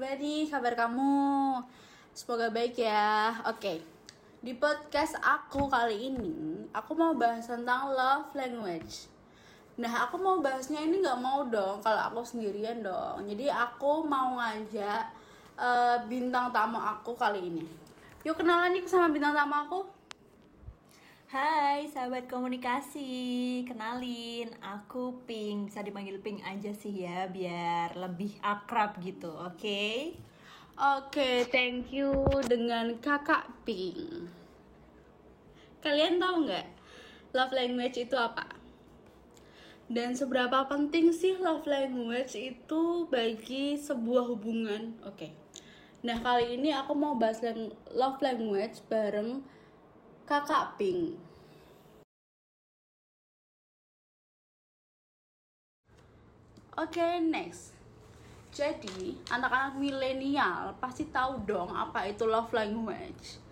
everybody, kabar kamu? Semoga baik ya. Oke, di podcast aku kali ini, aku mau bahas tentang love language. Nah, aku mau bahasnya ini nggak mau dong kalau aku sendirian dong. Jadi aku mau ngajak eh, bintang tamu aku kali ini. Yuk kenalan nih sama bintang tamu aku. Hai sahabat komunikasi, kenalin aku Pink, bisa dipanggil Pink aja sih ya biar lebih akrab gitu, oke? Oke, thank you dengan kakak Pink. Kalian tahu nggak love language itu apa? Dan seberapa penting sih love language itu bagi sebuah hubungan? Oke. Nah, kali ini aku mau bahas love language bareng kakak Pink. Oke, next. Jadi, anak-anak milenial pasti tahu dong apa itu love language.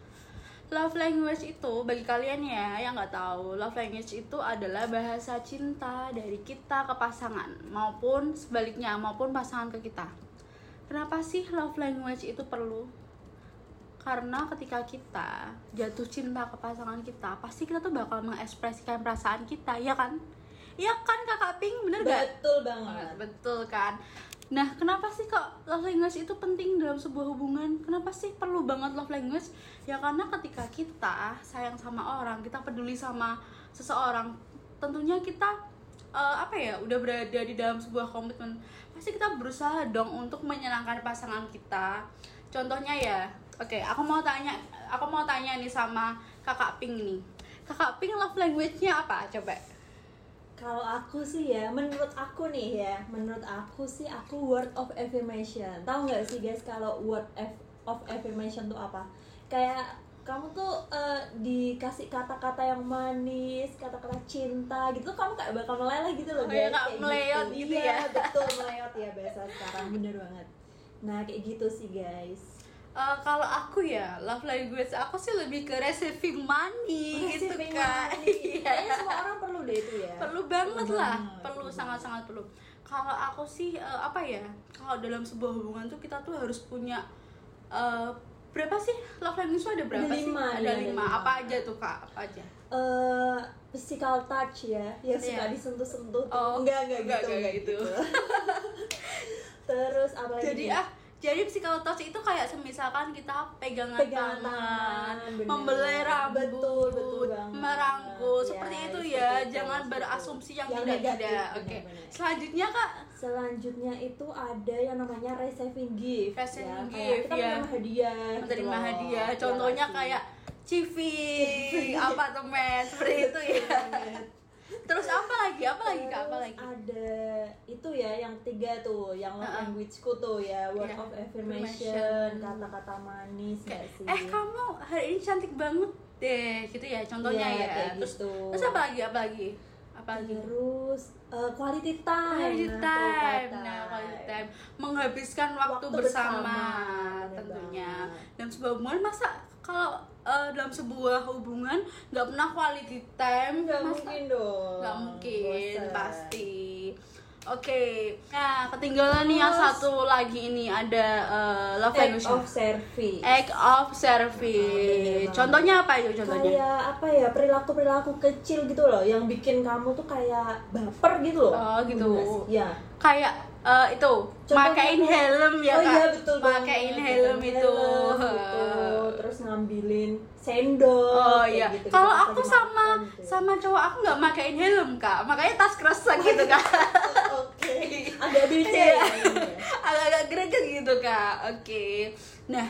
Love language itu bagi kalian ya yang nggak tahu, love language itu adalah bahasa cinta dari kita ke pasangan maupun sebaliknya maupun pasangan ke kita. Kenapa sih love language itu perlu? Karena ketika kita jatuh cinta ke pasangan kita, pasti kita tuh bakal mengekspresikan perasaan kita, ya kan? Iya kan kakak Pink, bener gak? Betul banget. Betul kan. Nah, kenapa sih kok love language itu penting dalam sebuah hubungan? Kenapa sih perlu banget love language? Ya karena ketika kita sayang sama orang, kita peduli sama seseorang, tentunya kita eh, apa ya, udah berada di dalam sebuah komitmen. Pasti kita berusaha dong untuk menyenangkan pasangan kita. Contohnya ya, oke, aku mau tanya, aku mau tanya nih sama Kakak Pink nih. Kakak Pink love language-nya apa? Coba. Kalau aku sih ya, menurut aku nih ya, menurut aku sih aku word of affirmation. Tahu nggak sih guys kalau word of- of affirmation tuh apa? Kayak kamu tuh eh, dikasih kata-kata yang manis, kata-kata cinta gitu, kamu kayak bakal meleleh gitu Oh loh iya, guys. Kak, kayak meleyot gitu Iya, ya. betul meleyot ya bahasa sekarang bener banget. Nah kayak gitu sih guys. Eh, kalau aku ya love language aku sih lebih ke receiving money gitu Receiving kak money. Iya. Kayaknya semua orang perlu deh itu ya. perlu banget lah banget, perlu perlu sangat sangat perlu kalau aku sih eh, apa ya kalau dalam sebuah hubungan tuh kita tuh harus punya eh, berapa sih love language ada berapa Ada sih lima, ada ada lima lima. apa aja tuh kak apa aja eh physical touch ya yang suka Iya. disentuh-sentuh tuh. Oh, enggak enggak enggak, gitu enggak enggak gitu. terus apa lagi jadi ah jadi physical touch itu kayak semisalkan kita pegangan, Pegangan tangan, tangan, membelai rambut, Betul, betul banget. merangkul, Ya, seperti itu seperti ya. itu, Jangan berasumsi yang, Yang tidak negatif, tidak. Oke. benar-benar. Selanjutnya kak, selanjutnya itu ada yang namanya receiving gift Receiving ya. Gift, kita ya. menerima hadiah gitu menerima loh. hadiah. Ya Contohnya sih? kayak civing, apartemen, seperti itu ya. Terus apa lagi? Apa lagi kak? Apa lagi? ada itu ya yang tiga tuh yang love Uh-uh. languageku tuh ya word Iya, of affirmation. kata-kata manis Kayak, nggak sih eh kamu hari ini cantik banget deh, gitu ya. Contohnya Iya, ya. kayak terus, gitu. terus apa lagi? Apa lagi? Apa lagi? Terus eh, quality time. Quality Nah, time, nah quality time. menghabiskan waktu, Waktu bersama, bersama, tentunya. banget. Dalam sebuah hubungan masa kalau eh, dalam sebuah hubungan nggak pernah quality time, Nggak mungkin dong. nggak mungkin Bosen. pasti. Oke, nah ketinggalan nih yang satu lagi ini ada eh, love Act language. of service. Act of service. banget. Contohnya apa itu contohnya? Kayak apa ya perilaku perilaku kecil gitu loh yang bikin kamu tuh kayak baper gitu loh. Oh, gitu. Bener nggak sih? Ya. Kayak eh, itu Contohnya makain helm ya oh kak? iya betul. Makain helm Pakai itu. helm gitu. Terus ngambilin sendok. Oh iya. gitu, Kalau aku sama gitu. sama cowok aku nggak makain helm kak, makanya tas kresek gitu kak. Oke. Agak beda Iya. ya. ini ya. Agak-agak greget Oke. Nah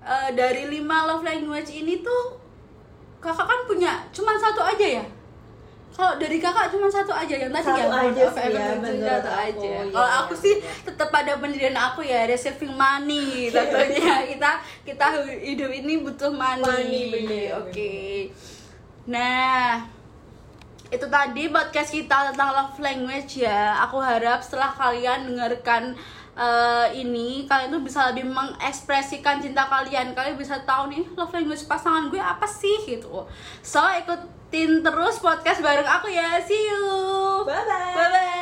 eh, dari lima love language ini tuh kakak kan punya cuman satu aja ya? Kalau dari kakak cuma satu aja yang tadi Satu ya, aja sih ya, satu aku, aja. iya, Kalau aku sih tetap pada pendirian aku ya receiving money tentunya kita kita hidup ini butuh money. Money, bener, Oke. Nah, itu tadi podcast kita tentang love language ya. Aku harap setelah kalian dengarkan eh, ini, kalian tuh bisa lebih mengekspresikan cinta kalian. Kalian bisa tahu nih love language pasangan gue apa sih gitu. So ikutin terus podcast bareng aku ya. See you. Bye bye. Bye bye.